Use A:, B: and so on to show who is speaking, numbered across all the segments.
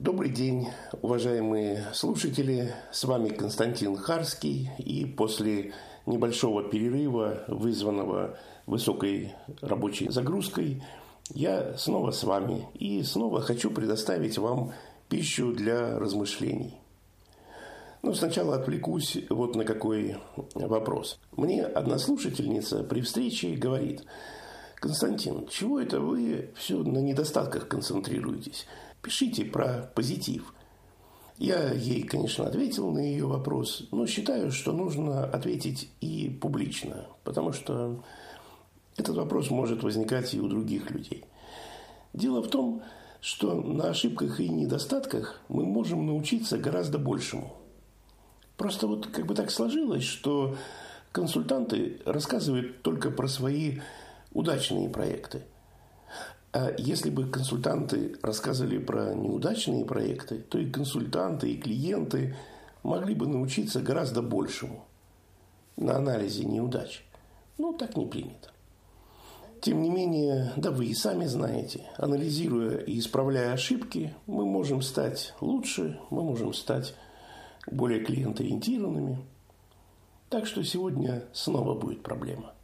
A: Добрый день, уважаемые слушатели. С вами Константин Харский. И после небольшого перерыва, вызванного высокой рабочей загрузкой, я снова с вами и снова хочу предоставить вам пищу для размышлений. Но сначала отвлекусь вот на какой вопрос. Мне одна слушательница при встрече говорит, Константин, чего это вы все на недостатках концентрируетесь? Пишите про позитив. Я ей, конечно, ответил на ее вопрос, но считаю, что нужно ответить и публично, потому что этот вопрос может возникать и у других людей. Дело в том, что на ошибках и недостатках мы можем научиться гораздо большему. Просто вот как бы так сложилось, что консультанты рассказывают только про свои удачные проекты – а если бы консультанты рассказывали про неудачные проекты, то и консультанты, и клиенты могли бы научиться гораздо большему на анализе неудач. Но так не принято. Тем не менее, да вы и сами знаете, анализируя и исправляя ошибки, мы можем стать лучше, мы можем стать более клиентоориентированными. Так что сегодня снова будет проблема.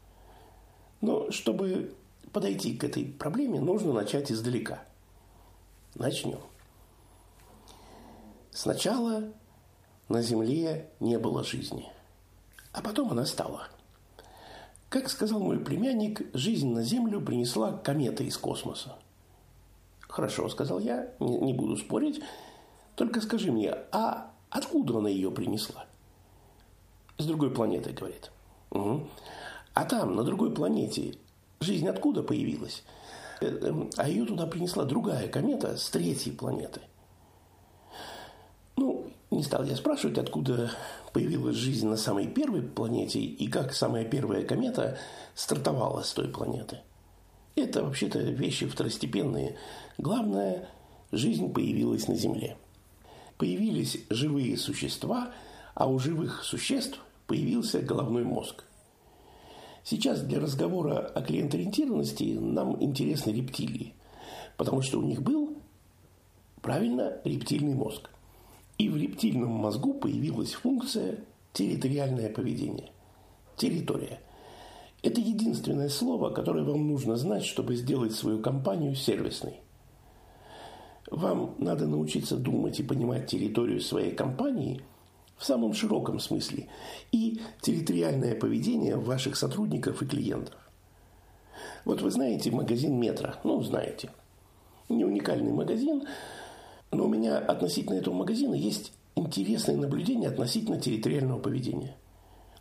A: Но чтобы подойти к этой проблеме, нужно начать издалека. Начнем. Сначала на Земле не было жизни, а потом она стала. Как сказал мой племянник, жизнь на Землю принесла комета из космоса. Хорошо, сказал я, не, не буду спорить. Только скажи мне, а откуда она ее принесла? С другой планеты, говорит. Угу. А там, на другой планете, Жизнь откуда появилась? Эм, а ее туда принесла другая комета с третьей планеты. Ну, не стал я спрашивать, откуда появилась жизнь на самой первой планете и как самая первая комета стартовала с той планеты. Это вообще-то вещи второстепенные. Главное, жизнь появилась на Земле. Появились живые существа, а у живых существ появился головной мозг – Сейчас для разговора о клиент-ориентированности нам интересны рептилии, потому что у них был, правильно, рептильный мозг. И в рептильном мозгу появилась функция территориальное поведение. Территория. Это единственное слово, которое вам нужно знать, чтобы сделать свою компанию сервисной. Вам надо научиться думать и понимать территорию своей компании – в самом широком смысле, и территориальное поведение ваших сотрудников и клиентов. Вот вы знаете магазин метро, ну, знаете. Не уникальный магазин, но у меня относительно этого магазина есть интересные наблюдения относительно территориального поведения.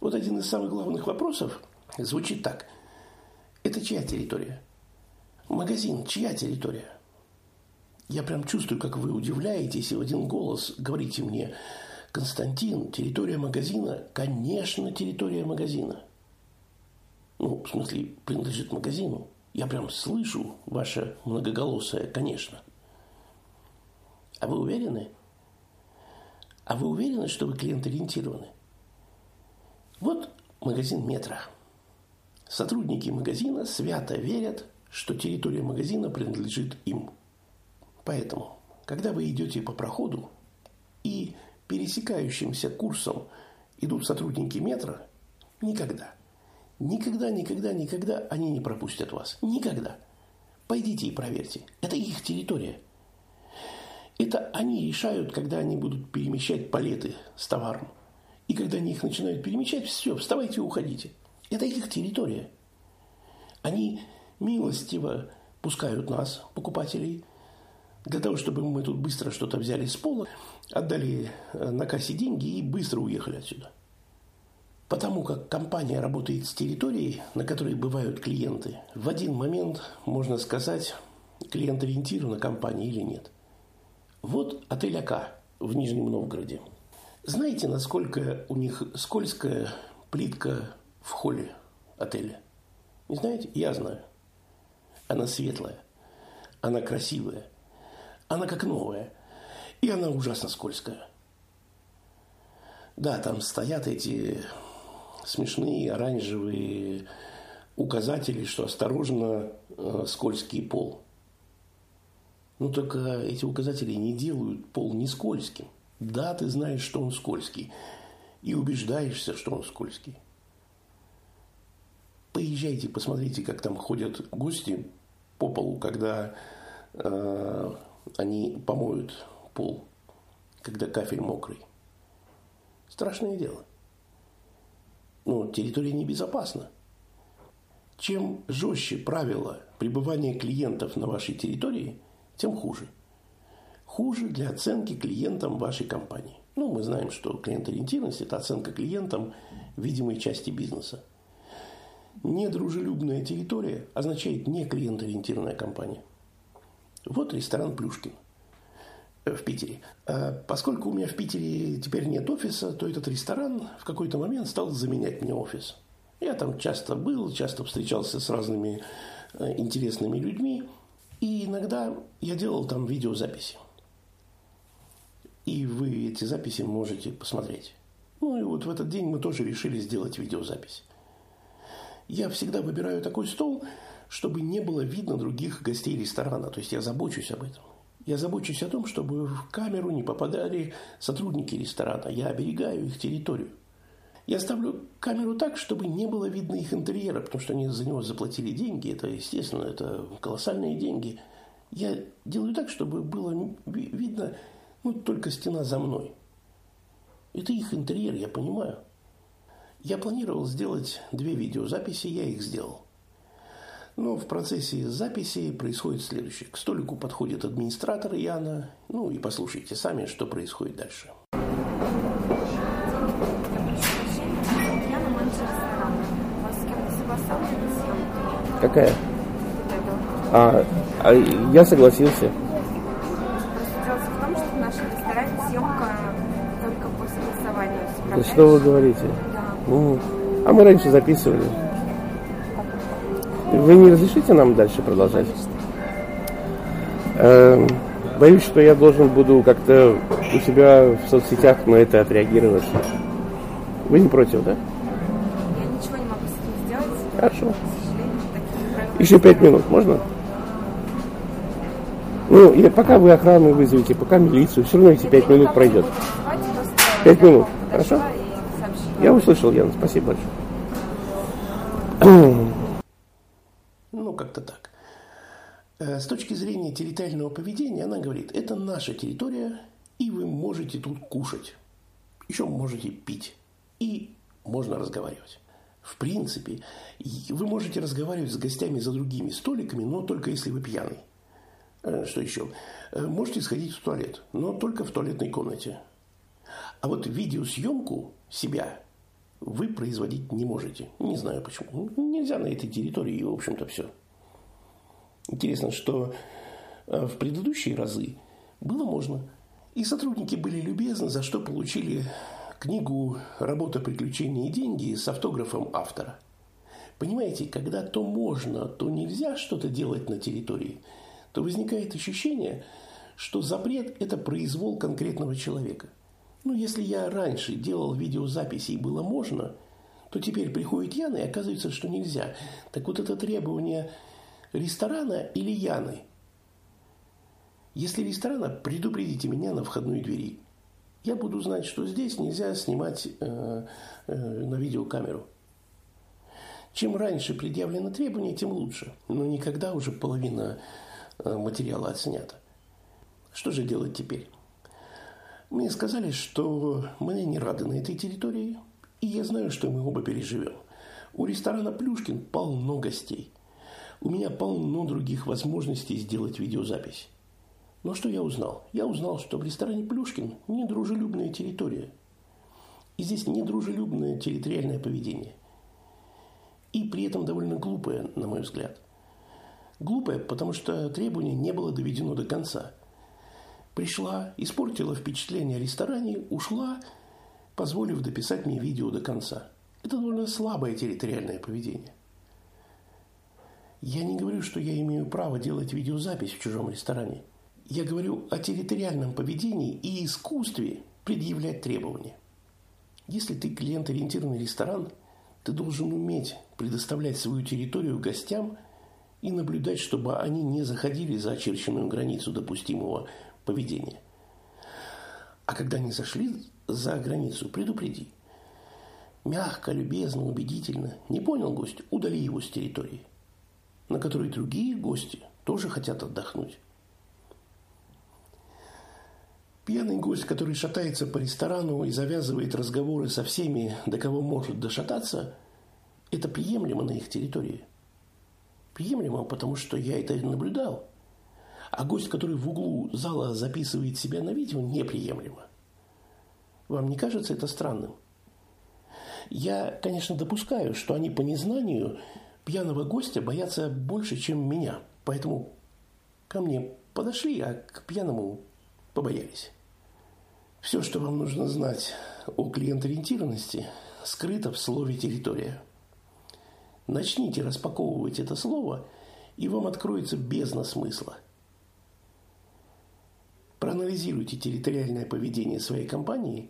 A: Вот один из самых главных вопросов звучит так. Это чья территория? Магазин, чья территория? Я прям чувствую, как вы удивляетесь и в один голос говорите мне – Константин, территория магазина, конечно, территория магазина. Ну, в смысле, принадлежит магазину. Я прям слышу ваше многоголосое, конечно. А вы уверены? А вы уверены, что вы клиент-ориентированы? Вот магазин метро. Сотрудники магазина свято верят, что территория магазина принадлежит им. Поэтому, когда вы идете по проходу и пересекающимся курсом идут сотрудники метро, никогда, никогда, никогда, никогда они не пропустят вас. Никогда. Пойдите и проверьте. Это их территория. Это они решают, когда они будут перемещать палеты с товаром. И когда они их начинают перемещать, все, вставайте и уходите. Это их территория. Они милостиво пускают нас, покупателей, для того, чтобы мы тут быстро что-то взяли с пола, отдали э, на кассе деньги и быстро уехали отсюда. Потому как компания работает с территорией, на которой бывают клиенты, в один момент можно сказать, клиент ориентирована компания или нет. Вот отель АК в Нижнем Новгороде. Знаете, насколько у них скользкая плитка в холле отеля? Не знаете? Я знаю. Она светлая, она красивая – она как новая. И она ужасно скользкая. Да, там стоят эти смешные оранжевые указатели, что осторожно, э, скользкий пол. Ну, только эти указатели не делают пол не скользким. Да, ты знаешь, что он скользкий, и убеждаешься, что он скользкий. Поезжайте, посмотрите, как там ходят гости по полу, когда э, они помоют пол, когда кафель мокрый. Страшное дело. Ну, территория небезопасна. Чем жестче правила пребывания клиентов на вашей территории, тем хуже. Хуже для оценки клиентам вашей компании. Ну, мы знаем, что клиент-ориентированность – это оценка клиентам видимой части бизнеса. Недружелюбная территория означает не клиент-ориентированная компания. Вот ресторан «Плюшкин» в Питере. А поскольку у меня в Питере теперь нет офиса, то этот ресторан в какой-то момент стал заменять мне офис. Я там часто был, часто встречался с разными э, интересными людьми, и иногда я делал там видеозаписи. И вы эти записи можете посмотреть. Ну и вот в этот день мы тоже решили сделать видеозапись. Я всегда выбираю такой стол, чтобы не было видно других гостей ресторана. То есть я забочусь об этом. Я забочусь о том, чтобы в камеру не попадали сотрудники ресторана. Я оберегаю их территорию. Я ставлю камеру так, чтобы не было видно их интерьера, потому что они за него заплатили деньги. Это, естественно, это колоссальные деньги. Я делаю так, чтобы было видно ну, только стена за мной. Это их интерьер, я понимаю. Я планировал сделать две видеозаписи, я их сделал. Но в процессе записи происходит следующее. К столику подходит администратор Яна. Ну и послушайте сами, что происходит дальше.
B: Какая? А, а я согласился.
C: Том, что
B: вы говорите?
C: Да.
B: Ну, а мы раньше записывали. Вы не разрешите нам дальше продолжать? Эм, боюсь, что я должен буду как-то у себя в соцсетях на это отреагировать. Вы не против, да?
C: Я ничего не могу с этим сделать.
B: Хорошо. Еще пять минут, можно? Ну, и пока вы охрану вызовете, пока милицию, все равно эти пять минут пройдет. Пять минут, хорошо? Я услышал, Яна, спасибо большое.
A: Ну, как-то так. Э, С точки зрения территориального поведения, она говорит, это наша территория, и вы можете тут кушать. Еще можете пить. И можно разговаривать. В принципе, вы можете разговаривать с гостями за другими столиками, но только если вы пьяный. Э, Что еще? Э, Можете сходить в туалет, но только в туалетной комнате. А вот видеосъемку себя вы производить не можете. Не знаю почему. Нельзя на этой территории, и, в общем-то, все. Интересно, что э, в предыдущие разы было можно. И сотрудники были любезны, за что получили книгу «Работа, приключения и деньги» с автографом автора. Понимаете, когда то можно, то нельзя что-то делать на территории, то возникает ощущение, что запрет – это произвол конкретного человека. Ну, если я раньше делал видеозаписи и было можно, то теперь приходит Яна и оказывается, что нельзя. Так вот это требование ресторана или Яны? Если ресторана, предупредите меня на входной двери. Я буду знать, что здесь нельзя снимать э, э, на видеокамеру. Чем раньше предъявлено требование, тем лучше. Но никогда уже половина э, материала отснята. Что же делать теперь? Мне сказали, что мне не рады на этой территории, и я знаю, что мы оба переживем. У ресторана «Плюшкин» полно гостей. У меня полно других возможностей сделать видеозапись. Но что я узнал? Я узнал, что в ресторане «Плюшкин» недружелюбная территория. И здесь недружелюбное территориальное поведение. И при этом довольно глупое, на мой взгляд. Глупое, потому что требование не было доведено до конца. Пришла, испортила впечатление о ресторане, ушла, позволив дописать мне видео до конца. Это довольно слабое территориальное поведение. Я не говорю, что я имею право делать видеозапись в чужом ресторане. Я говорю о территориальном поведении и искусстве предъявлять требования. Если ты клиент-ориентированный ресторан, ты должен уметь предоставлять свою территорию гостям и наблюдать, чтобы они не заходили за очерченную границу допустимого поведения. А когда они зашли за границу, предупреди. Мягко, любезно, убедительно. Не понял гость, удали его с территории, на которой другие гости тоже хотят отдохнуть. Пьяный гость, который шатается по ресторану и завязывает разговоры со всеми, до кого может дошататься, это приемлемо на их территории. Приемлемо, потому что я это наблюдал. А гость, который в углу зала записывает себя на видео, неприемлемо. Вам не кажется это странным? Я, конечно, допускаю, что они по незнанию пьяного гостя боятся больше, чем меня. Поэтому ко мне подошли, а к пьяному побоялись. Все, что вам нужно знать о клиент-ориентированности, скрыто в слове «территория». Начните распаковывать это слово, и вам откроется бездна смысла. Проанализируйте территориальное поведение своей компании,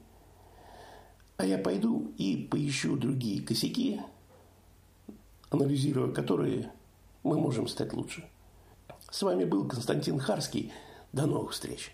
A: а я пойду и поищу другие косяки, анализируя которые мы можем стать лучше. С вами был Константин Харский. До новых встреч!